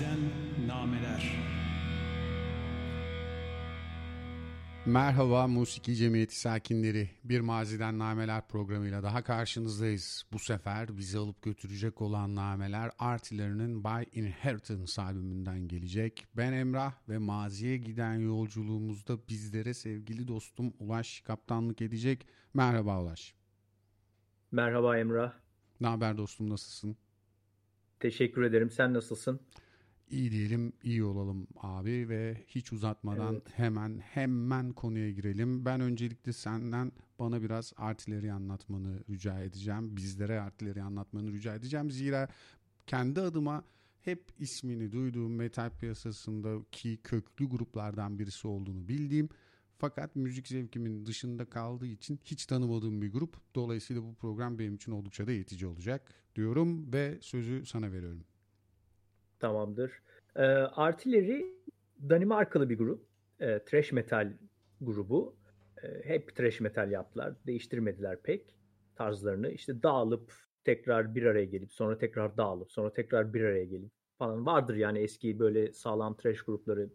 Maziden nameler. Merhaba Musiki Cemiyeti sakinleri. Bir Maziden Nameler programıyla daha karşınızdayız. Bu sefer bizi alıp götürecek olan nameler Artilerinin By Inheritance albümünden gelecek. Ben Emrah ve maziye giden yolculuğumuzda bizlere sevgili dostum Ulaş kaptanlık edecek. Merhaba Ulaş. Merhaba Emrah. Ne haber dostum nasılsın? Teşekkür ederim. Sen nasılsın? İyi diyelim, iyi olalım abi ve hiç uzatmadan Evet. hemen hemen konuya girelim. Ben öncelikle senden bana biraz artileri anlatmanı rica edeceğim. Bizlere artileri anlatmanı rica edeceğim. Zira kendi adıma hep ismini duyduğum metal piyasasındaki köklü gruplardan birisi olduğunu bildiğim fakat müzik zevkimin dışında kaldığı için hiç tanımadığım bir grup. Dolayısıyla bu program benim için oldukça da eğitici olacak diyorum ve sözü sana veriyorum. Tamamdır. Ee, Artillery Danimarkalı bir grup. Ee, thrash metal grubu. Ee, hep thrash metal yaptılar. Değiştirmediler pek tarzlarını. İşte dağılıp tekrar bir araya gelip sonra tekrar dağılıp sonra tekrar bir araya gelip falan vardır yani eski böyle sağlam thrash grupları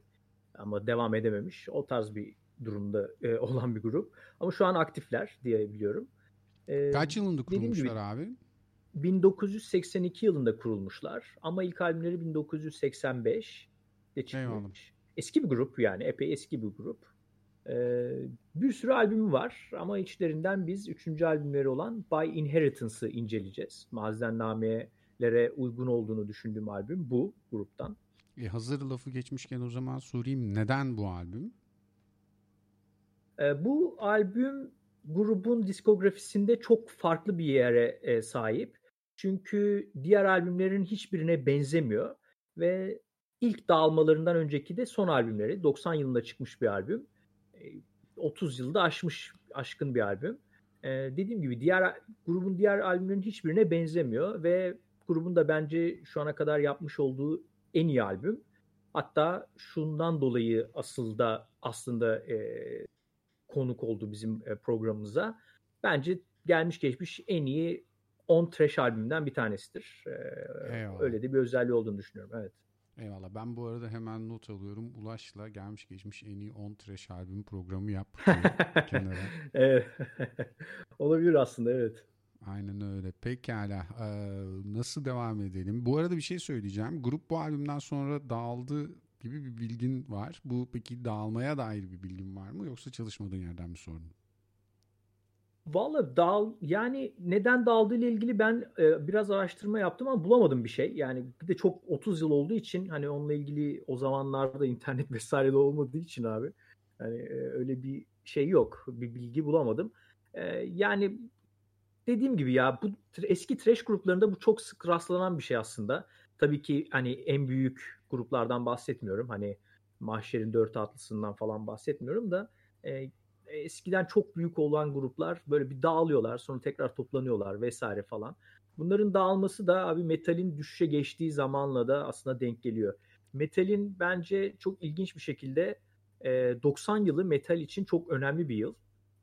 ama devam edememiş. O tarz bir durumda e, olan bir grup. Ama şu an aktifler diye biliyorum. Ee, Kaç yılında dediğim gibi- kurulmuşlar abi? 1982 yılında kurulmuşlar ama ilk albümleri 1985 de Eyvallah. çıkmış. Eski bir grup yani epey eski bir grup. Ee, bir sürü albümü var ama içlerinden biz üçüncü albümleri olan By Inheritance'ı inceleyeceğiz. Mazennamelere uygun olduğunu düşündüğüm albüm bu gruptan. E, hazır lafı geçmişken o zaman sorayım neden bu albüm? Ee, bu albüm grubun diskografisinde çok farklı bir yere e, sahip. Çünkü diğer albümlerin hiçbirine benzemiyor ve ilk dağılmalarından önceki de son albümleri 90 yılında çıkmış bir albüm. E, 30 yılda aşmış aşkın bir albüm. E, dediğim gibi diğer grubun diğer albümlerin hiçbirine benzemiyor ve grubun da bence şu ana kadar yapmış olduğu en iyi albüm. Hatta şundan dolayı asıl da aslında e, konuk oldu bizim e, programımıza. Bence gelmiş geçmiş en iyi 10 trash albümünden bir tanesidir. Ee, Eyvallah. öyle de bir özelliği olduğunu düşünüyorum. Evet. Eyvallah ben bu arada hemen not alıyorum. Ulaş'la gelmiş geçmiş en iyi 10 trash albüm programı yap kenara. Evet. Olabilir aslında evet. Aynen öyle. Pekala. Ee, nasıl devam edelim? Bu arada bir şey söyleyeceğim. Grup bu albümden sonra dağıldı gibi bir bilgin var. Bu peki dağılmaya dair bir bilgin var mı? Yoksa çalışmadığın yerden mi sordun? Valla dağıl yani neden dağıldığı ile ilgili ben e, biraz araştırma yaptım ama bulamadım bir şey. Yani bir de çok 30 yıl olduğu için hani onunla ilgili o zamanlarda internet vesaire de olmadığı için abi hani e, öyle bir şey yok. Bir bilgi bulamadım. E, yani dediğim gibi ya bu eski trash gruplarında bu çok sık rastlanan bir şey aslında. Tabii ki hani en büyük gruplardan bahsetmiyorum. Hani Mahşer'in dört atlısından falan bahsetmiyorum da e, eskiden çok büyük olan gruplar böyle bir dağılıyorlar sonra tekrar toplanıyorlar vesaire falan. Bunların dağılması da abi metalin düşüşe geçtiği zamanla da aslında denk geliyor. Metalin bence çok ilginç bir şekilde e, 90 yılı metal için çok önemli bir yıl.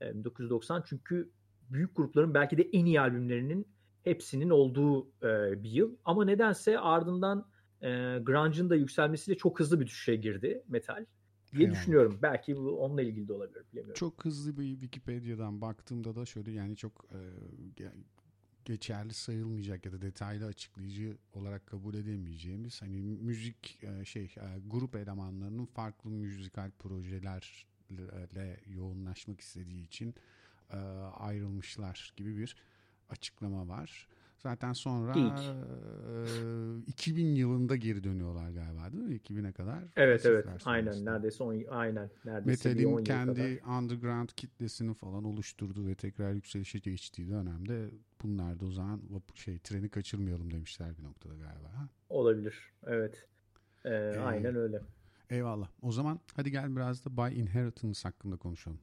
E, 1990 çünkü büyük grupların belki de en iyi albümlerinin hepsinin olduğu e, bir yıl. Ama nedense ardından e, grunge'ın da yükselmesiyle çok hızlı bir düşüşe girdi metal diye Eyvallah. düşünüyorum. Belki bu onunla ilgili de olabilir bilemiyorum. Çok hızlı bir Wikipedia'dan baktığımda da şöyle yani çok e, ge- geçerli sayılmayacak ya da detaylı açıklayıcı olarak kabul edemeyeceğimiz hani müzik e, şey e, grup elemanlarının farklı müzikal projelerle yoğunlaşmak istediği için e, ayrılmışlar gibi bir açıklama var. Zaten sonra e, 2000 yılında geri dönüyorlar galiba değil mi? 2000'e kadar. Evet evet aynen sonrasında. neredeyse 10 aynen neredeyse bir 10 Metal'in kendi kadar. underground kitlesini falan oluşturduğu ve tekrar yükselişe geçtiği dönemde bunlar da o zaman şey treni kaçırmayalım demişler bir noktada galiba. Ha? olabilir. Evet. Ee, aynen öyle. Eyvallah. O zaman hadi gel biraz da By Inheritance hakkında konuşalım.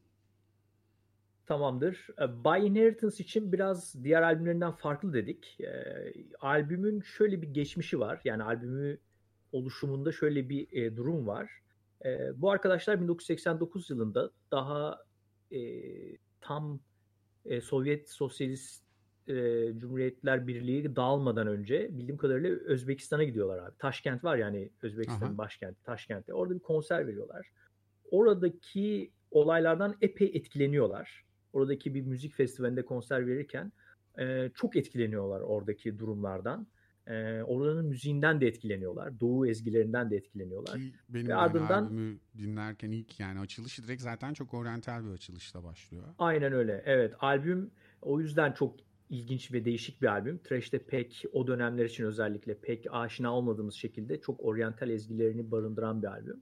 Tamamdır. Ee, By Inheritance için biraz diğer albümlerinden farklı dedik. Ee, albümün şöyle bir geçmişi var. Yani albümü oluşumunda şöyle bir e, durum var. Ee, bu arkadaşlar 1989 yılında daha e, tam e, Sovyet Sosyalist e, Cumhuriyetler Birliği dağılmadan önce bildiğim kadarıyla Özbekistan'a gidiyorlar abi. Taşkent var yani Özbekistan'ın başkenti Taşkent'te. Orada bir konser veriyorlar. Oradaki olaylardan epey etkileniyorlar. Oradaki bir müzik festivalinde konser verirken e, çok etkileniyorlar oradaki durumlardan. E, oranın müziğinden de etkileniyorlar. Doğu ezgilerinden de etkileniyorlar. Ki benim Ve ardından- albümü dinlerken ilk yani açılışı direkt zaten çok oryantal bir açılışla başlıyor. Aynen öyle. Evet, albüm o yüzden çok ilginç ve değişik bir albüm. Thrash'te pek o dönemler için özellikle pek aşina olmadığımız şekilde çok oryantal ezgilerini barındıran bir albüm.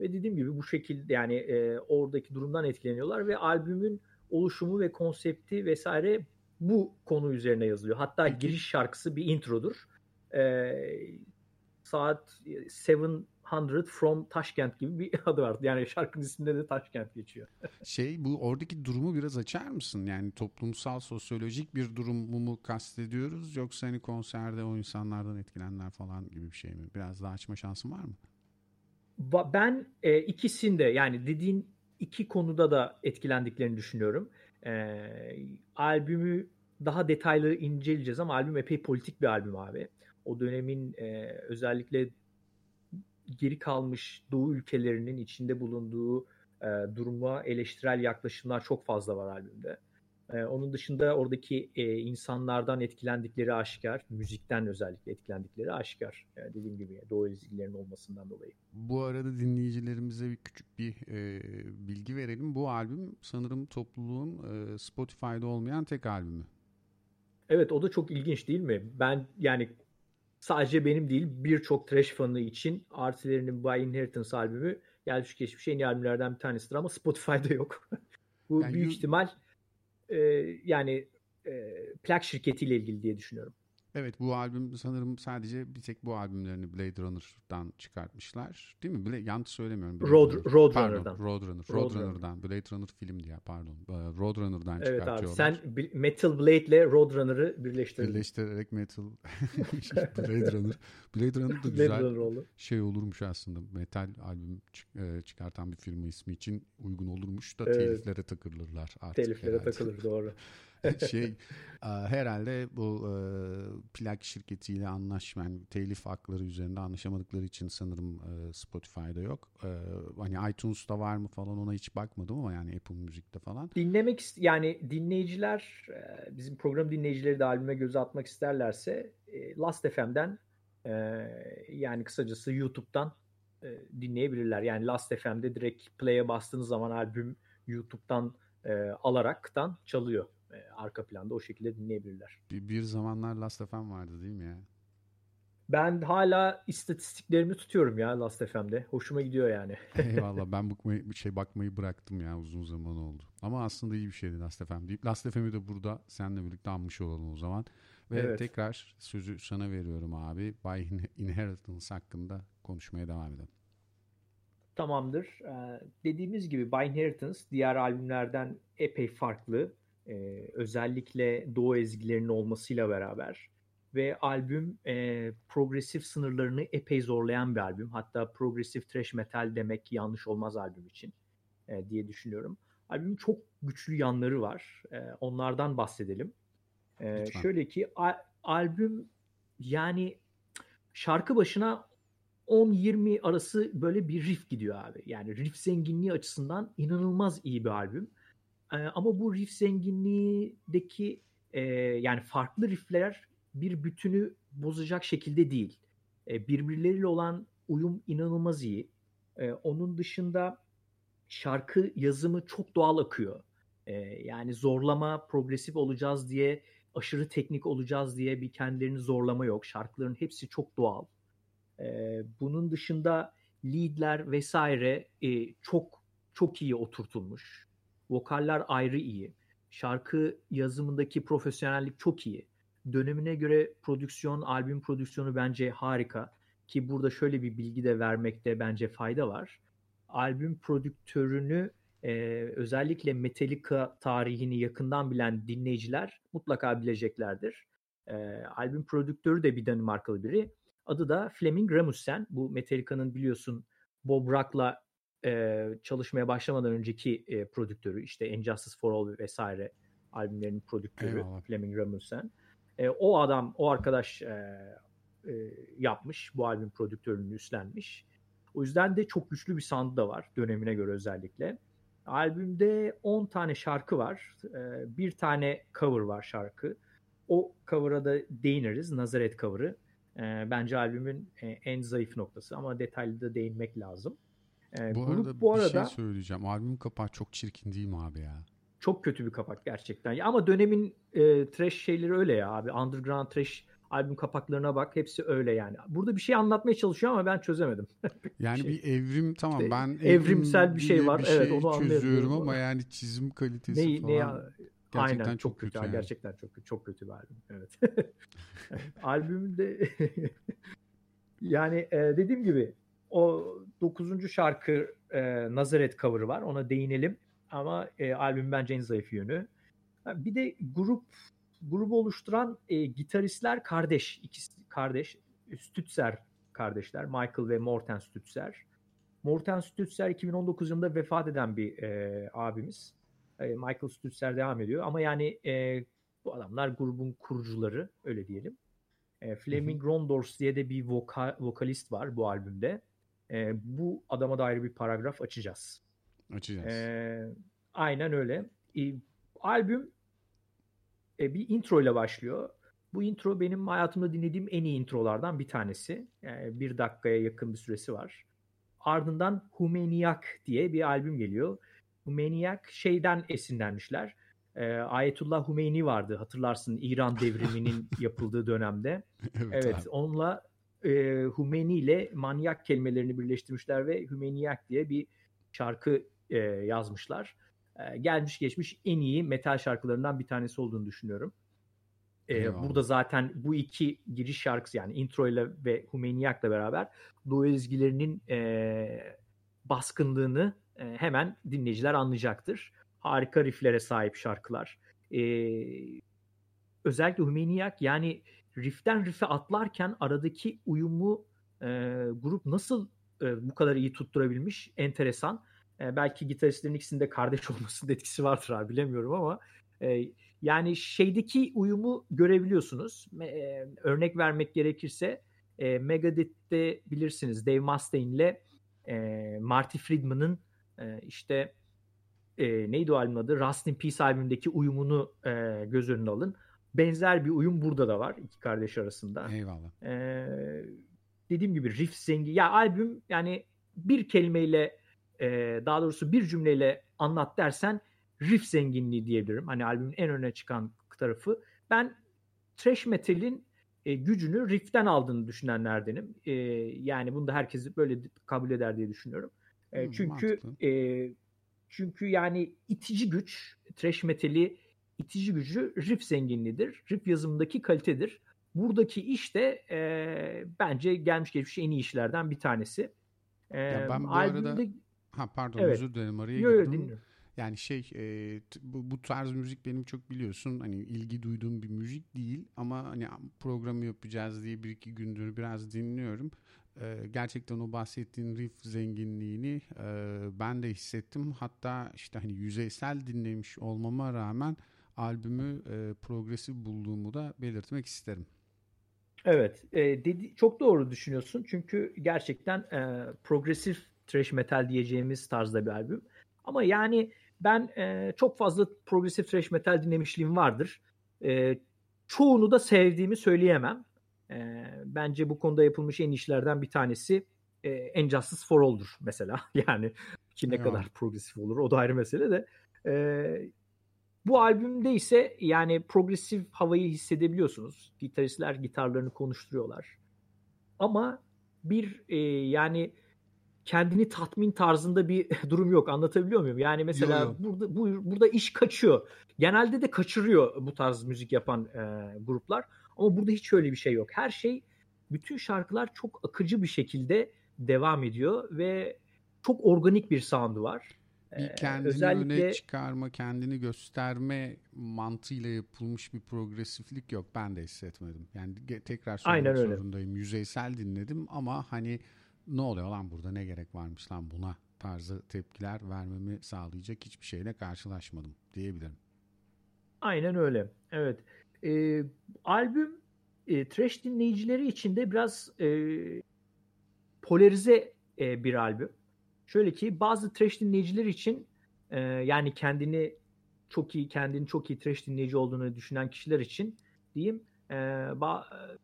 Ve dediğim gibi bu şekilde yani e, oradaki durumdan etkileniyorlar ve albümün oluşumu ve konsepti vesaire bu konu üzerine yazılıyor. Hatta giriş şarkısı bir introdur. E, saat 700 from Taşkent gibi bir adı var. Yani şarkının isminde de Taşkent geçiyor. Şey bu oradaki durumu biraz açar mısın? Yani toplumsal sosyolojik bir durumu mu kastediyoruz yoksa hani konserde o insanlardan etkilenenler falan gibi bir şey mi? Biraz daha açma şansın var mı? Ben e, ikisinde yani dediğin iki konuda da etkilendiklerini düşünüyorum. E, albümü daha detaylı inceleyeceğiz ama albüm epey politik bir albüm abi. O dönemin e, özellikle geri kalmış Doğu ülkelerinin içinde bulunduğu e, duruma eleştirel yaklaşımlar çok fazla var albümde. E, onun dışında oradaki e, insanlardan etkilendikleri aşikar, müzikten özellikle etkilendikleri aşikar. E, dediğim gibi Doğu ezgilerinin olmasından dolayı. Bu arada dinleyicilerimize bir küçük bir e, bilgi verelim. Bu albüm sanırım topluluğun e, Spotify'da olmayan tek albümü. Evet o da çok ilginç değil mi? Ben yani sadece benim değil birçok trash fanı için Artilerinin By Inheritance albümü gelmiş geçmiş en iyi albümlerden bir tanesidir ama Spotify'da yok. Bu Yani büyük ihtimal yani e, plak şirketiyle ilgili diye düşünüyorum. Evet bu albüm sanırım sadece bir tek bu albümlerini Blade Runner'dan çıkartmışlar. Değil mi? Blade, yanlış söylemiyorum. Blade Road- Runner. Roadrunner'dan. Pardon, Roadrunner. Roadrunner. Roadrunner'dan. Blade Runner film diye pardon. Ee, Roadrunner'dan Evet abi çıkartıyorlar. sen Bil- Metal Blade ile Roadrunner'ı birleştirdin. Birleştirerek Metal Blade Runner. Blade Runner da Blade güzel Runner oldu. şey olurmuş aslında. Metal albüm e, çıkartan bir firma ismi için uygun olurmuş da Evet. teliflere takılırlar artık. Teliflere herhalde. takılır doğru. şey e, herhalde bu e, plak şirketiyle anlaşma yani telif hakları üzerinde anlaşamadıkları için sanırım e, Spotify'da yok. Hani iTunes'ta var mı falan ona hiç bakmadım ama yani Apple Music'te falan. Dinlemek yani dinleyiciler bizim program dinleyicileri de albüme göz atmak isterlerse Last FM'den yani kısacası YouTube'dan dinleyebilirler. Yani Last FM'de direkt play'e bastığınız zaman albüm YouTube'dan e, alaraktan çalıyor. E, arka planda o şekilde dinleyebilirler. Bir, bir zamanlar Last FM vardı değil mi ya? Ben hala istatistiklerimi tutuyorum ya Last FM'de. Hoşuma gidiyor yani. Eyvallah ben bakmayı, şey bakmayı bıraktım ya uzun zaman oldu. Ama aslında iyi bir şeydi Last FM deyip Last FM'i de burada seninle birlikte anmış olalım o zaman. Ve Evet. tekrar sözü sana veriyorum abi. By Inheritance hakkında konuşmaya devam edelim. Tamamdır. Ee, dediğimiz gibi By Inheritance diğer albümlerden epey farklı. Ee, özellikle Doğu ezgilerinin olmasıyla beraber. Ve albüm e, progresif sınırlarını epey zorlayan bir albüm. Hatta progresif thrash metal demek yanlış olmaz albüm için e, diye düşünüyorum. Albümün çok güçlü yanları var. E, onlardan bahsedelim. E, Lütfen. şöyle ki a- albüm yani şarkı başına 10-20 arası böyle bir riff gidiyor abi. Yani riff zenginliği açısından inanılmaz iyi bir albüm. Ama bu riff zenginliğindeki e, yani farklı riffler bir bütünü bozacak şekilde değil. E, birbirleriyle olan uyum inanılmaz iyi. E, onun dışında şarkı yazımı çok doğal akıyor. E, yani zorlama, progresif olacağız diye aşırı teknik olacağız diye bir kendilerini zorlama yok. Şarkıların hepsi çok doğal. E, bunun dışında leadler vesaire e, çok çok iyi oturtulmuş. Vokaller ayrı iyi. Şarkı yazımındaki profesyonellik çok iyi. Dönemine göre prodüksiyon, albüm prodüksiyonu bence harika. Ki burada şöyle bir bilgi de vermekte bence fayda var. Albüm prodüktörünü e, özellikle Metallica tarihini yakından bilen dinleyiciler mutlaka bileceklerdir. E, albüm prodüktörü de bir Danimarkalı biri. Adı da Fleming Rasmussen. Bu Metallica'nın biliyorsun Bob Rock'la e, çalışmaya başlamadan önceki e, prodüktörü. işte Injustice for All vesaire albümlerinin prodüktörü Eyvallah. Fleming Rasmussen. E, o adam, o arkadaş e, e, yapmış. Bu albüm prodüktörünü üstlenmiş. O yüzden de çok güçlü bir sound da var dönemine göre özellikle. Albümde 10 tane şarkı var. E, bir tane cover var şarkı. O cover'a da değiniriz. Nazaret cover'ı. E, bence albümün e, en zayıf noktası ama detaylı da değinmek lazım. E, bu grup arada bu arada bir şey söyleyeceğim. Albüm kapağı çok çirkin değil mi abi ya? Çok kötü bir kapak gerçekten. Ama dönemin e, trash şeyleri öyle ya abi. Underground trash albüm kapaklarına bak. Hepsi öyle yani. Burada bir şey anlatmaya çalışıyor ama ben çözemedim. yani bir, şey. bir evrim tamam işte, ben evrimsel bir şey var. Bir şey evet onu çözüyorum ama yani çizim kalitesi ne, falan. Ne ya? Gerçekten Aynen, çok, çok kötü. kötü yani. Gerçekten çok kötü. Çok kötü bir albüm. Evet. Albümde yani e, dediğim gibi o dokuzuncu şarkı e, Nazaret cover'ı var. Ona değinelim. Ama e, albüm bence en zayıf yönü. Bir de grup grubu oluşturan e, gitaristler kardeş. ikisi kardeş. Stützer kardeşler. Michael ve Morten Stützer. Morten Stützer 2019 yılında vefat eden bir e, abimiz. E, Michael Stützer devam ediyor. Ama yani e, bu adamlar grubun kurucuları öyle diyelim. E, Fleming Rondors diye de bir voka, vokalist var bu albümde. E, bu adama dair bir paragraf açacağız. Açacağız. E, aynen öyle. E, albüm e, bir intro ile başlıyor. Bu intro benim hayatımda dinlediğim en iyi introlardan bir tanesi. Yani bir dakikaya yakın bir süresi var. Ardından Humeniyak diye bir albüm geliyor. Humeniyak şeyden esinlenmişler. E, Ayetullah Humeyni vardı hatırlarsın İran devriminin yapıldığı dönemde. evet, evet onunla e, Humeyni ile manyak kelimelerini birleştirmişler ve Hümeyniyak diye bir şarkı e, yazmışlar. E, gelmiş geçmiş en iyi metal şarkılarından bir tanesi olduğunu düşünüyorum. E, burada zaten bu iki giriş şarkısı yani intro ile ve Humeyniyak'la beraber Doğu ezgilerinin e, baskınlığını e, hemen dinleyiciler anlayacaktır. Harika rifflere sahip şarkılar. E, özellikle Hümeyniyak yani rifften riffe atlarken aradaki uyumu e, grup nasıl e, bu kadar iyi tutturabilmiş enteresan. E, belki gitaristlerin ikisinde kardeş olmasının etkisi vardır abi bilemiyorum ama e, yani şeydeki uyumu görebiliyorsunuz. E, örnek vermek gerekirse e, Megadeth'te bilirsiniz Dave Mustaine ile e, Marty Friedman'ın e, işte e, neydi o albümün adı? Rust in Peace albümündeki uyumunu e, göz önüne alın. Benzer bir uyum burada da var iki kardeş arasında. Eyvallah. E, dediğim gibi riff zengin. Ya albüm yani bir kelimeyle e, daha doğrusu bir cümleyle anlat dersen riff zenginliği diyebilirim. Hani albümün en öne çıkan tarafı. Ben thrash metal'in e, gücünü riff'ten aldığını düşünenlerdenim. E, yani bunu da herkes böyle kabul eder diye düşünüyorum. E, hmm, çünkü e, çünkü yani itici güç, thrash metali itici gücü riff zenginliğidir. Riff yazımındaki kalitedir. Buradaki iş de e, bence gelmiş geçmiş en iyi işlerden bir tanesi. E, ya ben bu albümde... arada Ha pardon evet. özür dilerim araya yo, girdim. Yo, yani şey e, bu, bu tarz müzik benim çok biliyorsun hani ilgi duyduğum bir müzik değil ama hani programı yapacağız diye bir iki gündür biraz dinliyorum. E, gerçekten o bahsettiğin riff zenginliğini e, ben de hissettim. Hatta işte hani yüzeysel dinlemiş olmama rağmen albümü e, progresif bulduğumu da belirtmek isterim. Evet, e, dedi, çok doğru düşünüyorsun çünkü gerçekten e, progresif thrash metal diyeceğimiz tarzda bir albüm. Ama yani ben e, çok fazla progresif thrash metal dinlemişliğim vardır. E, çoğunu da sevdiğimi söyleyemem. E, bence bu konuda yapılmış en işlerden bir tanesi e, Injustice for All'dur mesela. Yani ki ne ya. kadar progresif olur o da ayrı mesele de. E, Bu albümde ise yani progresif havayı hissedebiliyorsunuz. Gitaristler gitarlarını konuşturuyorlar. Ama bir e, yani kendini tatmin tarzında bir durum yok. Anlatabiliyor muyum? Yani mesela Yo, yo. burada bu, burada iş kaçıyor. Genelde de kaçırıyor bu tarz müzik yapan e, gruplar. Ama burada hiç öyle bir şey yok. Her şey bütün şarkılar çok akıcı bir şekilde devam ediyor ve çok organik bir sound'u var. Bir Ee, kendini özellikle öne çıkarma, kendini gösterme mantığıyla yapılmış bir progresiflik yok. Ben de hissetmedim. Yani tekrar söylemek Aynen öyle. zorundayım. Yüzeysel dinledim ama hani ne oluyor lan burada ne gerek varmış lan buna tarzı tepkiler vermemi sağlayacak hiçbir şeyle karşılaşmadım diyebilirim. Aynen öyle. Evet. Ee, albüm e, trash dinleyicileri için de biraz e, polarize e, bir albüm. Şöyle ki bazı trash dinleyiciler için e, yani kendini çok iyi kendini çok iyi trash dinleyici olduğunu düşünen kişiler için diyeyim e, ba-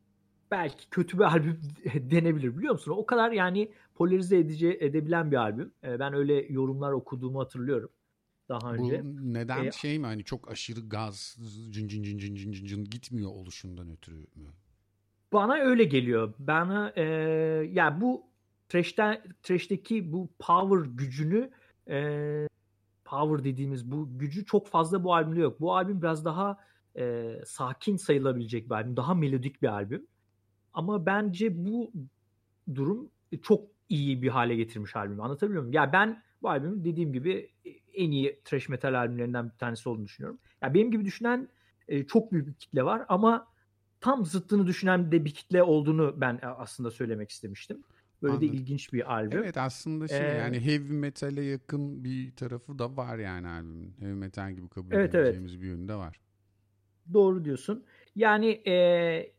belki kötü bir albüm denebilir biliyor musun? O kadar yani polarize edici edebilen bir albüm. E, ben öyle yorumlar okuduğumu hatırlıyorum daha önce. Bu neden E, şey mi hani çok aşırı gaz cın cın cın cın cın cın cın gitmiyor oluşundan ötürü mü? Bana öyle geliyor. Bana e, ya bu trash'ten trash'teki bu power gücünü e, power dediğimiz bu gücü çok fazla bu albümde yok. Bu albüm biraz daha e, sakin sayılabilecek bir albüm. Daha melodik bir albüm. Ama bence bu durum çok iyi bir hale getirmiş albümü. Anlatabiliyor muyum? Ya ben bu albümün dediğim gibi en iyi thrash metal albümlerinden bir tanesi olduğunu düşünüyorum. Ya benim gibi düşünen e, çok büyük bir kitle var ama tam zıttını düşünen de bir kitle olduğunu ben aslında söylemek istemiştim. Böyle Anladım. de ilginç bir albüm. Evet aslında şey Ee, yani heavy metal'e yakın bir tarafı da var yani albümün. Heavy metal gibi kabul Evet, evet. edebileceğimiz bir yönü de var. Doğru diyorsun. Yani e,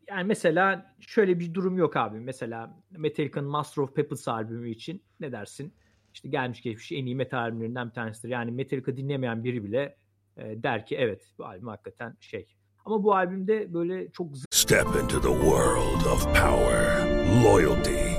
yani mesela şöyle bir durum yok abi. Mesela Metallica'nın Master of Puppets albümü için ne dersin? İşte gelmiş geçmiş en iyi metal albümlerinden bir tanesidir. Yani Metallica dinlemeyen biri bile e, der ki evet bu albüm hakikaten şey. Ama bu albümde böyle çok Step into the world of power, loyalty,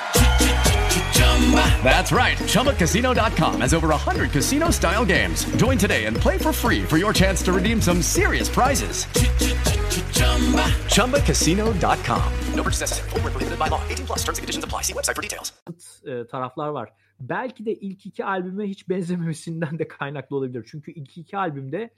That's right. ChumbaCasino.com has over 100 casino style games. Join today and play for free for your chance to redeem some serious prizes. ChumbaCasino.com. No purchase necessary. Prohibited by law. 18 plus terms and conditions apply. See website for details. e, taraflar var. Belki de ilk iki albüme hiç benzememesinden de kaynaklı olabilir. Çünkü ilk iki albümde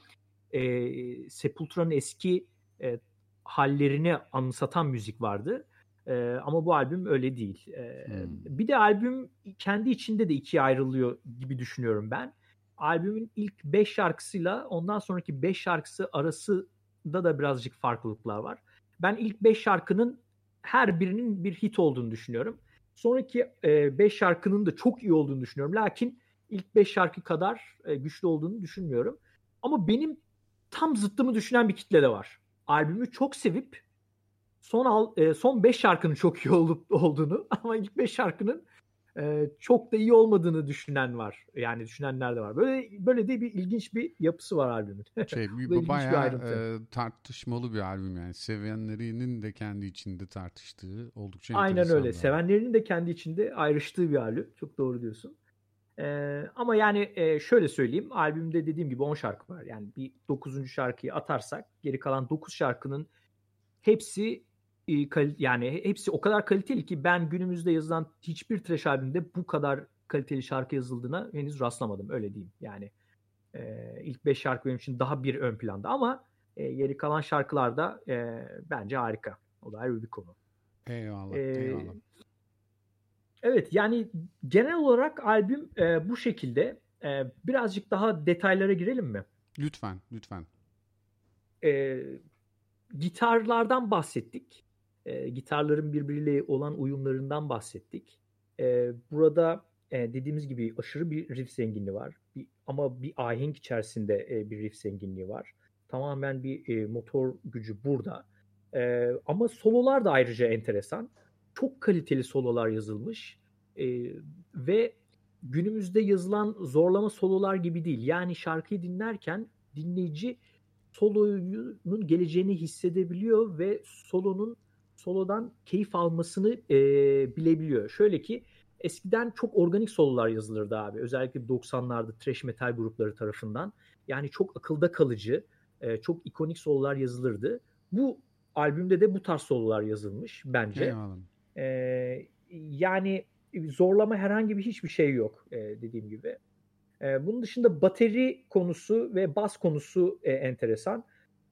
e, Sepultura'nın eski e, hallerini anımsatan müzik vardı. E, ama bu albüm öyle değil. E, Hmm. Bir de albüm kendi içinde de ikiye ayrılıyor gibi düşünüyorum ben. Albümün ilk 5 şarkısıyla ondan sonraki 5 şarkısı arasında da birazcık farklılıklar var. Ben ilk 5 şarkının her birinin bir hit olduğunu düşünüyorum. Sonraki 5 şarkının da çok iyi olduğunu düşünüyorum. Lakin ilk 5 şarkı kadar e, güçlü olduğunu düşünmüyorum. Ama benim tam zıttımı düşünen bir kitle de var. Albümü çok sevip son al, e, son 5 şarkının çok iyi olup olduğunu ama ilk 5 şarkının e, çok da iyi olmadığını düşünen var. Yani düşünenler de var. Böyle böyle de bir ilginç bir yapısı var albümün. Şey bir, bir bayağı ayrıntı. e, tartışmalı bir albüm yani. Sevenlerinin de kendi içinde tartıştığı oldukça Aynen öyle. bir albüm. Sevenlerinin de kendi içinde ayrıştığı bir albüm. Çok doğru diyorsun. Ee, ama yani e, şöyle söyleyeyim. Albümde dediğim gibi 10 şarkı var. Yani bir 9. şarkıyı atarsak geri kalan 9 şarkının hepsi e, yani hepsi o kadar kaliteli ki ben günümüzde yazılan hiçbir trash albümde bu kadar kaliteli şarkı yazıldığına henüz rastlamadım. Öyle diyeyim. Yani e, ilk 5 şarkı benim için daha bir ön planda ama e, geri kalan şarkılar da e, bence harika. O da ayrı bir konu. Eyvallah, Ee, eyvallah. Evet yani genel olarak albüm e, bu şekilde. E, birazcık daha detaylara girelim mi? Lütfen, lütfen. e, gitarlardan bahsettik. E, gitarların birbiriyle olan uyumlarından bahsettik. E, burada e, dediğimiz gibi aşırı bir riff zenginliği var. Bir, ama bir ahenk içerisinde e, bir riff zenginliği var. Tamamen bir e, motor gücü burada. E, ama sololar da ayrıca enteresan. Çok kaliteli sololar yazılmış. E, ve günümüzde yazılan zorlama sololar gibi değil. Yani şarkıyı dinlerken dinleyici solonun geleceğini hissedebiliyor ve solonun solodan keyif almasını e, bilebiliyor. Şöyle ki eskiden çok organik sololar yazılırdı abi. Özellikle 90'larda trash metal grupları tarafından. Yani çok akılda kalıcı, e, çok ikonik sololar yazılırdı. Bu albümde de bu tarz sololar yazılmış bence. Eyvallah. E, yani zorlama herhangi bir hiçbir şey yok e, dediğim gibi. E, bunun dışında bateri konusu ve bas konusu e, enteresan.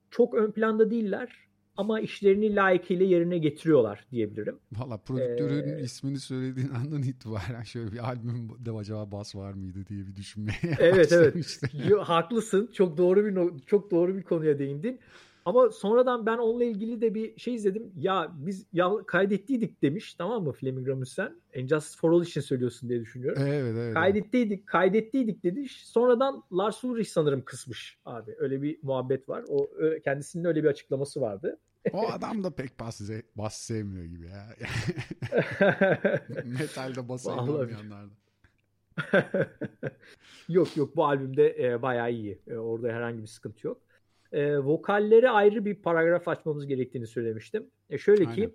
Çok ön planda değiller ama işlerini layıkıyla yerine getiriyorlar diyebilirim. Valla prodüktörün Ee, ismini söylediğin andan itibaren şöyle bir albümde acaba bas var mıydı diye bir düşünmeye Evet evet. Yo, haklısın. Çok doğru bir çok doğru bir konuya değindin. Ama sonradan ben onunla ilgili de bir şey izledim. Ya biz ya kaydettiydik demiş tamam mı Fleming Rasmussen? Injustice for All için söylüyorsun diye düşünüyorum. Evet evet. Kaydettiydik, kaydettiydik dedi. Sonradan Lars Ulrich sanırım kısmış abi. Öyle bir muhabbet var. O kendisinin öyle bir açıklaması vardı. O adam da pek bas, bas sevmiyor gibi ya. Metalde basa Vallahi. inanmayanlardan. yok yok bu albümde e, bayağı iyi. E, orada herhangi bir sıkıntı yok. E, vokallere ayrı bir paragraf açmamız gerektiğini söylemiştim. E, şöyle ki Aynen.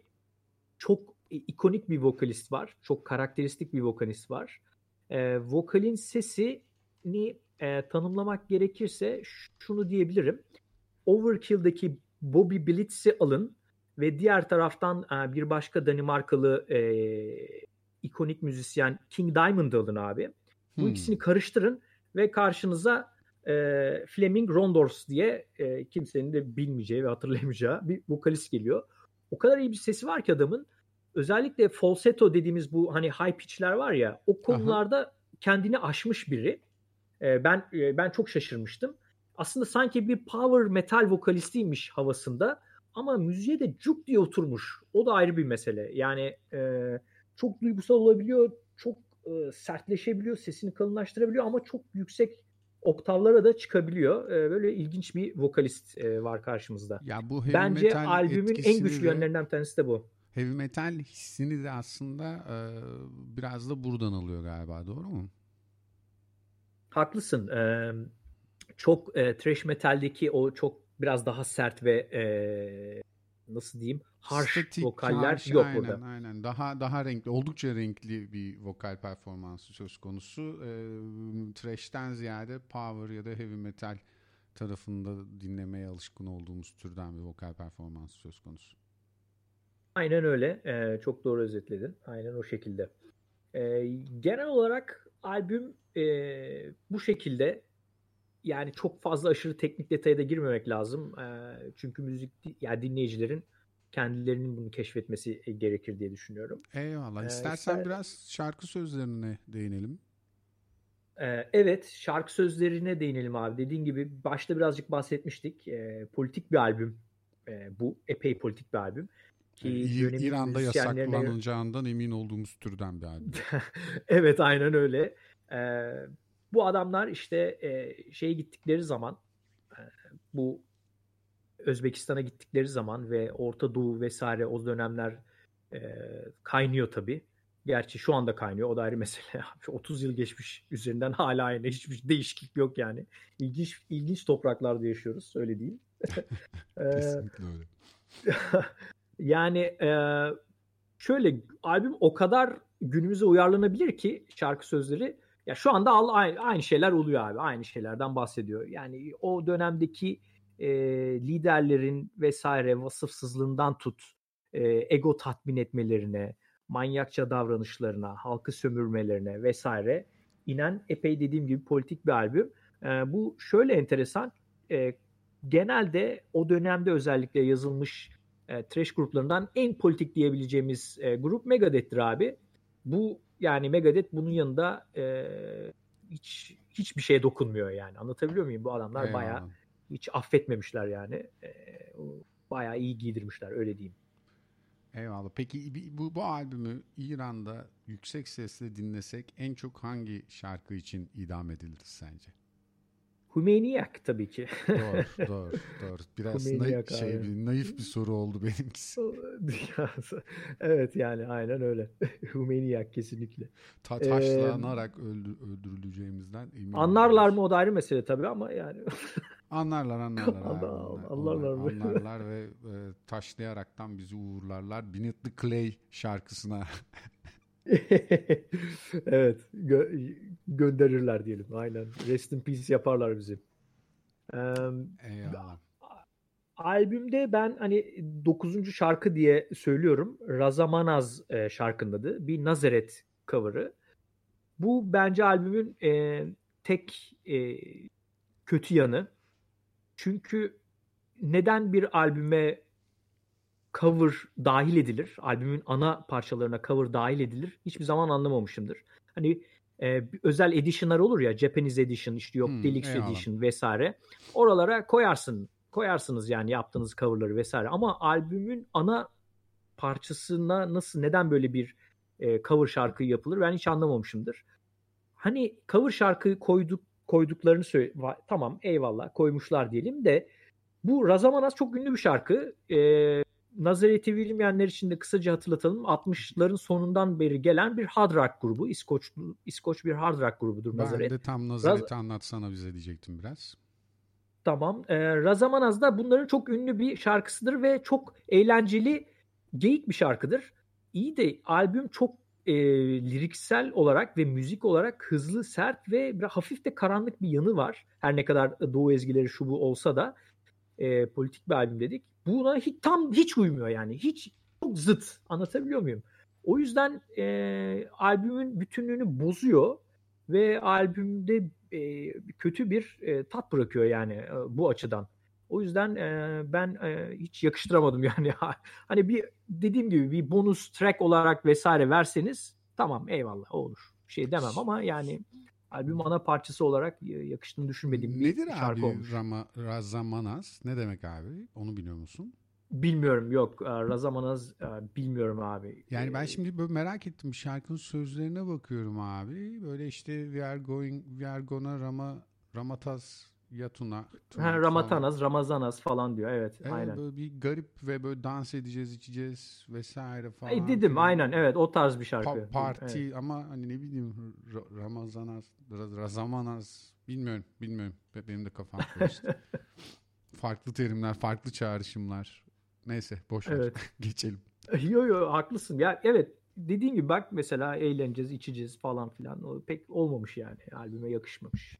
çok i- ikonik bir vokalist var. Çok karakteristik bir vokalist var. E, vokalin sesini e, tanımlamak gerekirse şunu diyebilirim. Overkill'deki Bobby Blitz'i alın ve diğer taraftan e, bir başka Danimarkalı e, ikonik müzisyen King Diamond'ı alın abi. Bu Hmm. ikisini karıştırın ve karşınıza e, Fleming Rondors diye e, kimsenin de bilmeyeceği ve hatırlayamayacağı bir vokalist geliyor. O kadar iyi bir sesi var ki adamın. Özellikle falsetto dediğimiz bu hani high pitch'ler var ya o konularda kendini aşmış biri. E, ben e, ben çok şaşırmıştım. Aslında sanki bir power metal vokalistiymiş havasında ama müziğe de cuk diye oturmuş. O da ayrı bir mesele. Yani e, çok duygusal olabiliyor, çok e, sertleşebiliyor, sesini kalınlaştırabiliyor ama çok yüksek oktavlara da çıkabiliyor. E, böyle ilginç bir vokalist e, var karşımızda. Ya bu heavy Bence metal albümün en güçlü de- yönlerinden bir tanesi de bu. Heavy metal hissini de aslında e, biraz da buradan alıyor galiba doğru mu? Haklısın. E, çok e, thrash metaldeki o çok biraz daha sert ve e, nasıl diyeyim harsh Statik, vokaller harsh, yok aynen, burada. Aynen. Daha daha renkli, oldukça renkli bir vokal performansı söz konusu. E, trash'ten ziyade power ya da heavy metal tarafında dinlemeye alışkın olduğumuz türden bir vokal performansı söz konusu. Aynen öyle. Ee, çok doğru özetledin. Aynen o şekilde. Ee, genel olarak albüm e, bu şekilde yani çok fazla aşırı teknik detaya da girmemek lazım. Ee, çünkü müzik yani dinleyicilerin kendilerinin bunu keşfetmesi e, gerekir diye düşünüyorum. Eyvallah. Ee, İstersen ister- biraz şarkı sözlerine değinelim. Ee, evet, şarkı sözlerine değinelim abi. Dediğin gibi başta birazcık bahsetmiştik. Ee, politik bir albüm e, bu. Epey politik bir albüm. Ki İ- dönemin İran'da yasaklanacağından emin olduğumuz türden bir albüm. evet aynen öyle. Ee, bu adamlar işte e, şeye gittikleri zaman e, bu Özbekistan'a gittikleri zaman ve Orta Doğu vesaire o dönemler e, kaynıyor tabii. Gerçi şu anda kaynıyor. O da ayrı mesele. Abi 30 yıl geçmiş üzerinden hala aynı. Hiçbir değişiklik yok yani. İlginç ilginç topraklarda yaşıyoruz. Öyle değil. Ee, Kesinlikle öyle. yani e, şöyle albüm o kadar günümüze uyarlanabilir ki şarkı sözleri ya şu anda aynı, aynı şeyler oluyor abi. Aynı şeylerden bahsediyor. Yani o dönemdeki e, liderlerin vesaire vasıfsızlığından tut e, ego tatmin etmelerine, manyakça davranışlarına, halkı sömürmelerine vesaire inen epey dediğim gibi politik bir albüm. E, bu şöyle enteresan. E, genelde o dönemde özellikle yazılmış e, trash gruplarından en politik diyebileceğimiz e, grup Megadeth'tir abi. Bu yani Megadeth bunun yanında e, hiç hiçbir şeye dokunmuyor yani. Anlatabiliyor muyum? Bu adamlar Eyvallah. bayağı hiç affetmemişler yani. E, bayağı iyi giydirmişler öyle diyeyim. Eyvallah. Peki bu, bu albümü İran'da yüksek sesle dinlesek en çok hangi şarkı için idam ediliriz sence? Hümeyniyak tabii ki. doğru, doğru, doğru. Biraz naif, şey, bir, naif bir soru oldu benimkisi. evet yani aynen öyle. Hümeyniyak kesinlikle. Ta taşlanarak ee, öldü, öldürüleceğimizden eminim. Anlarlar mı o da ayrı mesele tabii ama yani. anlarlar anlarlar. Anlar, anlarlar, anlarlar mı? Anlarlar ve e, taşlayaraktan bizi uğurlarlar. The Clay şarkısına evet gö- gönderirler diyelim aynen. Rest in peace yaparlar bizi. Ee, Eyvallah. Albümde ben hani 9. şarkı diye söylüyorum. Razamanaz e, şarkındadı. Bir Nazaret cover'ı. Bu bence albümün e, tek e, kötü yanı. Çünkü neden bir albüme cover dahil edilir. Albümün ana parçalarına cover dahil edilir. Hiçbir zaman anlamamışımdır. Hani e, özel edition'lar olur ya Japanese edition işte yok hmm, deluxe eyvallah. edition vesaire. Oralara koyarsın koyarsınız yani yaptığınız coverları vesaire. Ama albümün ana parçasına nasıl neden böyle bir e, cover şarkı yapılır ben hiç anlamamışımdır. Hani cover şarkı koyduk koyduklarını söyle tamam eyvallah koymuşlar diyelim de bu Razamanas çok ünlü bir şarkı. Ee, Nazareti bilmeyenler için de kısaca hatırlatalım. 60'ların sonundan beri gelen bir hard rock grubu. İskoç, İskoç bir hard rock grubudur Nazaret. Ben de tam Nazaret'i Raz... anlatsana bize diyecektim biraz. Tamam. Ee, Razamanaz da bunların çok ünlü bir şarkısıdır ve çok eğlenceli, geyik bir şarkıdır. İyi de albüm çok e, liriksel olarak ve müzik olarak hızlı, sert ve biraz hafif de karanlık bir yanı var. Her ne kadar Doğu ezgileri şu bu olsa da e, politik bir albüm dedik. Buna hiç, tam hiç uymuyor yani. Hiç çok zıt. Anlatabiliyor muyum? O yüzden e, albümün bütünlüğünü bozuyor ve albümde e, kötü bir e, tat bırakıyor yani e, bu açıdan. O yüzden e, ben e, hiç yakıştıramadım yani. hani bir dediğim gibi bir bonus track olarak vesaire verseniz tamam eyvallah olur. Bir şey demem ama yani albüm ana parçası olarak yakıştığını düşünmediğim bir Nedir şarkı abi olmuş. Rama, Razamanaz? Ne demek abi? Onu biliyor musun? Bilmiyorum yok. Razamanaz bilmiyorum abi. Yani ben şimdi böyle merak ettim. Şarkının sözlerine bakıyorum abi. Böyle işte we are going, we are gonna Rama, Ramataz Yatuna. Ha, Ramatanaz, Ramazanas falan diyor. Evet, evet aynen. Böyle bir garip ve böyle dans edeceğiz, içeceğiz vesaire falan. E, dedim falan. aynen evet o tarz bir şarkı. Pa- parti evet. ama hani ne bileyim Ramazanas, Razamanaz bilmiyorum, bilmiyorum. Benim de kafam karıştı. farklı terimler, farklı çağrışımlar. Neyse boş ver. Evet. Geçelim. Yo yo haklısın. Ya evet dediğin gibi bak mesela eğleneceğiz, içeceğiz falan filan. O pek olmamış yani. Albüme yakışmamış.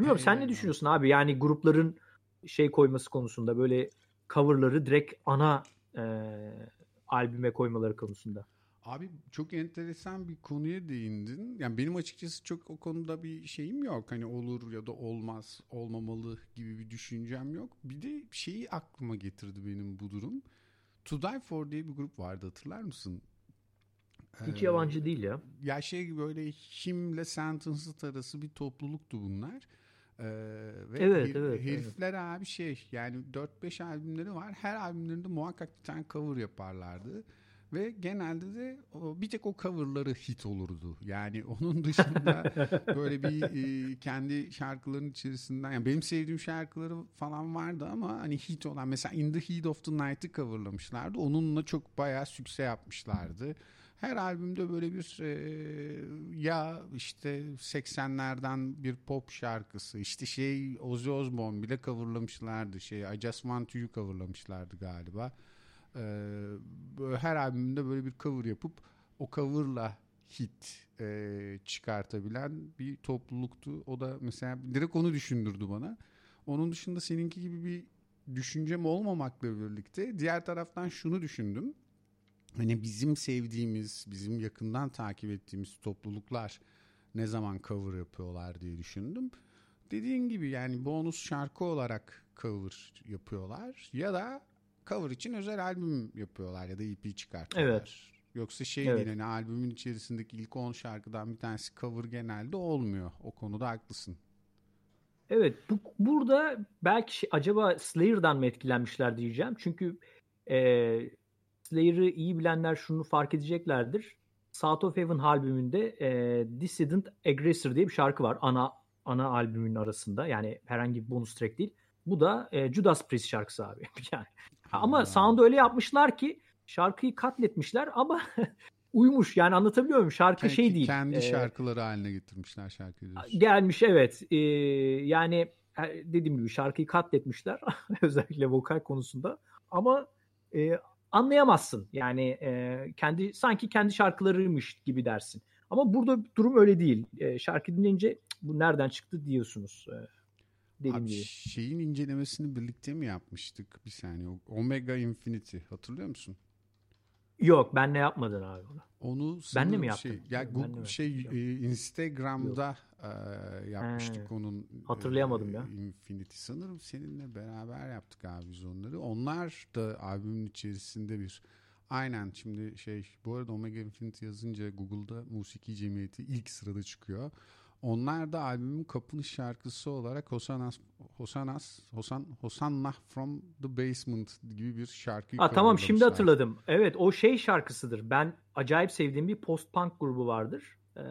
Bilmiyorum Aynen. sen ne düşünüyorsun abi? Yani grupların şey koyması konusunda böyle coverları direkt ana e, albüme koymaları konusunda. Abi çok enteresan bir konuya değindin. Yani benim açıkçası çok o konuda bir şeyim yok. Hani olur ya da olmaz, olmamalı gibi bir düşüncem yok. Bir de şeyi aklıma getirdi benim bu durum. To Die For diye bir grup vardı hatırlar mısın? Hiç ee, yabancı değil ya. Ya şey böyle Him'le Sentence'ı arası bir topluluktu bunlar. Ee, ve evet, her, evet, herifler evet. abi şey yani 4-5 albümleri var. Her albümlerinde muhakkak bir tane cover yaparlardı. Ve genelde de bir tek o coverları hit olurdu. Yani onun dışında böyle bir e, kendi şarkıların içerisinden yani benim sevdiğim şarkıları falan vardı ama hani hit olan mesela In the Heat of the Night'ı coverlamışlardı. Onunla çok bayağı sükse yapmışlardı her albümde böyle bir e, ya işte 80'lerden bir pop şarkısı işte şey Ozzy Osbourne bile coverlamışlardı şey I Just Want You'yu coverlamışlardı galiba. E, her albümde böyle bir cover yapıp o coverla hit e, çıkartabilen bir topluluktu. O da mesela direkt onu düşündürdü bana. Onun dışında seninki gibi bir düşüncem olmamakla birlikte diğer taraftan şunu düşündüm hani bizim sevdiğimiz, bizim yakından takip ettiğimiz topluluklar ne zaman cover yapıyorlar diye düşündüm. Dediğin gibi yani bonus şarkı olarak cover yapıyorlar ya da cover için özel albüm yapıyorlar ya da EP çıkartıyorlar. Evet. Yoksa şey evet. değil hani albümün içerisindeki ilk 10 şarkıdan bir tanesi cover genelde olmuyor. O konuda haklısın. Evet bu, burada belki şey, acaba Slayer'dan mı etkilenmişler diyeceğim. Çünkü e, Slayer'ı iyi bilenler şunu fark edeceklerdir. South of Heaven albümünde e, Dissident Aggressor diye bir şarkı var. Ana ana albümün arasında. Yani herhangi bir bonus track değil. Bu da e, Judas Priest şarkısı abi. yani. Ama sound'u öyle yapmışlar ki şarkıyı katletmişler ama uymuş. Yani anlatabiliyor muyum? Şarkı Kendi- şey değil. Kendi e, şarkıları haline getirmişler şarkıyı diyorsun. Gelmiş evet. Ee, yani e, dediğim gibi şarkıyı katletmişler. Özellikle vokal konusunda. Ama e, anlayamazsın. Yani e, kendi sanki kendi şarkılarıymış gibi dersin. Ama burada durum öyle değil. E, şarkı dinleyince "Cık, bu nereden çıktı diyorsunuz. E, Abi gibi. şeyin incelemesini birlikte mi yapmıştık? Bir saniye. Omega Infinity hatırlıyor musun? Yok ben ne yapmadın abi onu. Onu Ben de mi yaptım? Şey, ya Ben Google mi? şey e, Instagram'da e, yapmıştık He, onun. hatırlayamadım e, ya. Infinity sanırım seninle beraber yaptık abi biz onları. Onlar da albümün içerisinde bir Aynen şimdi şey bu arada Omega Infinity yazınca Google'da Musiki Cemiyeti ilk sırada çıkıyor. Onlar da albümün kapanış şarkısı olarak Hosanas Hosanas Hosan Hosanna from the Basement gibi bir şarkıyı Ha, tamam şimdi hatırladım. Evet o şey şarkısıdır. Ben acayip sevdiğim bir post-punk grubu vardır. Ee,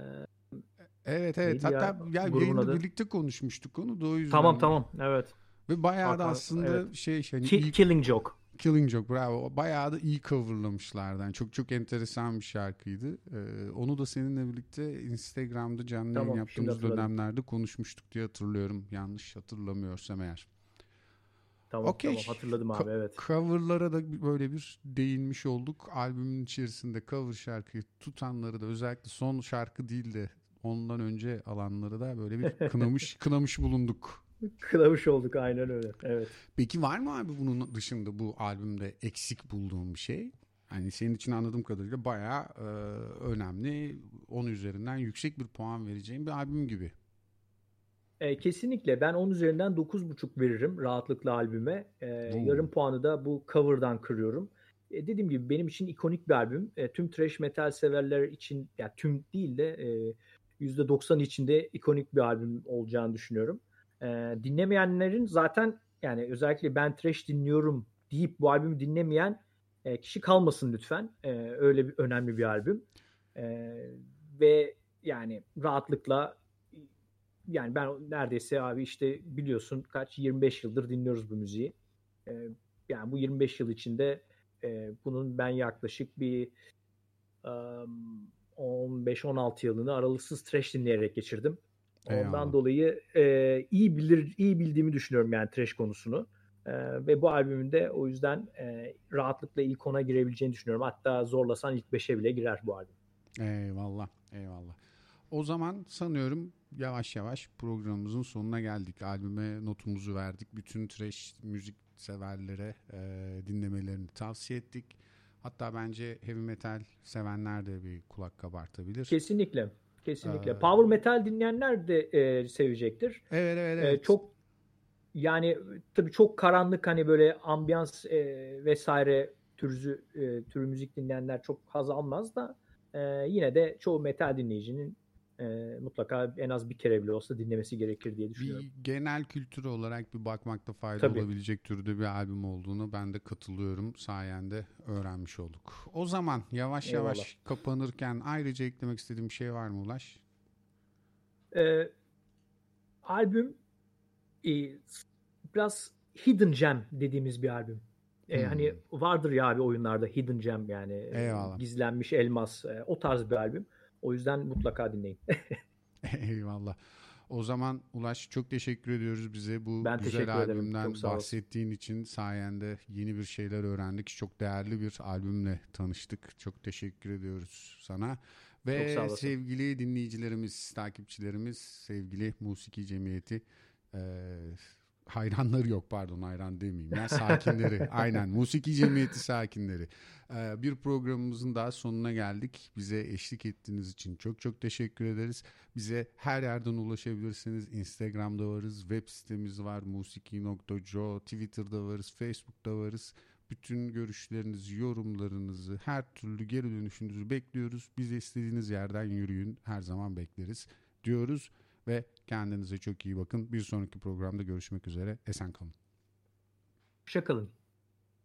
Evet evet hatta ya, grubun yayında adı? birlikte konuşmuştuk onu da o yüzden. tamam tamam evet. Ve bayağı da aslında evet. şey hani Ki- iyi- Killing Joke. Killing Joke bravo. Bayağı da iyi coverlamışlardı. Yani çok çok enteresan bir şarkıydı. Ee, onu da seninle birlikte Instagram'da canlı Tamam, yayın yaptığımız dönemlerde konuşmuştuk diye hatırlıyorum. Yanlış hatırlamıyorsam eğer. Tamam Okey. tamam hatırladım abi evet. Coverlara da böyle bir değinmiş olduk. Albümün içerisinde cover şarkıyı tutanları da özellikle son şarkı değil de ondan önce alanları da böyle bir kınamış kınamış bulunduk. Kılavuş olduk aynen öyle. Evet. Peki var mı abi bunun dışında bu albümde eksik bulduğun bir şey? Hani senin için anladığım kadarıyla bayağı e, önemli. 10 üzerinden yüksek bir puan vereceğim bir albüm gibi. E, kesinlikle ben 10 üzerinden 9.5 veririm rahatlıkla albüme. E, yarım puanı da bu cover'dan kırıyorum. E, dediğim gibi benim için ikonik bir albüm. E, tüm thrash metal severler için ya tüm değil de e, %90 içinde ikonik bir albüm olacağını düşünüyorum. E, dinlemeyenlerin zaten yani özellikle ben thrash dinliyorum deyip bu albümü dinlemeyen e, kişi kalmasın lütfen. E, öyle bir önemli bir albüm. E, ve yani rahatlıkla yani ben neredeyse abi işte biliyorsun kaç 25 yıldır dinliyoruz bu müziği. Ee, yani bu 25 yıl içinde e, bunun ben yaklaşık bir um, 15-16 yılını aralıksız trash dinleyerek geçirdim. Ondan Eyvallah. dolayı e, iyi bilir iyi bildiğimi düşünüyorum yani trash konusunu. E, ve bu albümün de o yüzden e, rahatlıkla ilk ona girebileceğini düşünüyorum. Hatta zorlasan ilk 5'e bile girer bu albüm. Eyvallah, eyvallah. O zaman sanıyorum yavaş yavaş programımızın sonuna geldik. Albüme notumuzu verdik. Bütün trash müzik severlere e, dinlemelerini tavsiye ettik. Hatta bence heavy metal sevenler de bir kulak kabartabilir. Kesinlikle. Kesinlikle. Ee, Power metal dinleyenler de e, sevecektir. Evet evet Ee, evet. çok yani tabii çok karanlık hani böyle ambiyans e, vesaire türü e, türü müzik dinleyenler çok haz almaz da e, yine de çoğu metal dinleyicinin e, mutlaka en az bir kere bile olsa dinlemesi gerekir diye düşünüyorum. bir genel kültür olarak bir bakmakta fayda Tabii. olabilecek türde bir albüm olduğunu ben de katılıyorum. Sayende öğrenmiş olduk. O zaman yavaş yavaş Eyvallah. kapanırken ayrıca eklemek istediğim bir şey var mı Ulaş? E, albüm e, biraz hidden gem dediğimiz bir albüm. E, Hmm. Hani vardır ya abi oyunlarda hidden gem yani e, Eyvallah. gizlenmiş elmas e, o tarz bir albüm. O yüzden mutlaka dinleyin. Eyvallah. O zaman Ulaş çok teşekkür ediyoruz bize bu Ben güzel albümden bahsettiğin için sayende yeni bir şeyler öğrendik. Çok değerli bir albümle tanıştık. Çok teşekkür ediyoruz sana. Ve sevgili dinleyicilerimiz, takipçilerimiz, sevgili Musiki Cemiyeti e, hayranları yok pardon hayran demeyeyim ya sakinleri. Aynen Musiki Cemiyeti sakinleri. Ee, bir programımızın daha sonuna geldik. Bize eşlik ettiğiniz için çok çok teşekkür ederiz. Bize her yerden ulaşabilirsiniz. Instagram'da varız web sitemiz var musiki.co Twitter'da varız Facebook'ta varız. Bütün görüşlerinizi, yorumlarınızı, her türlü geri dönüşünüzü bekliyoruz. Bize istediğiniz yerden yürüyün. Her zaman bekleriz diyoruz ve kendinize çok iyi bakın. Bir sonraki programda görüşmek üzere. Esen kalın. Hoşçakalın.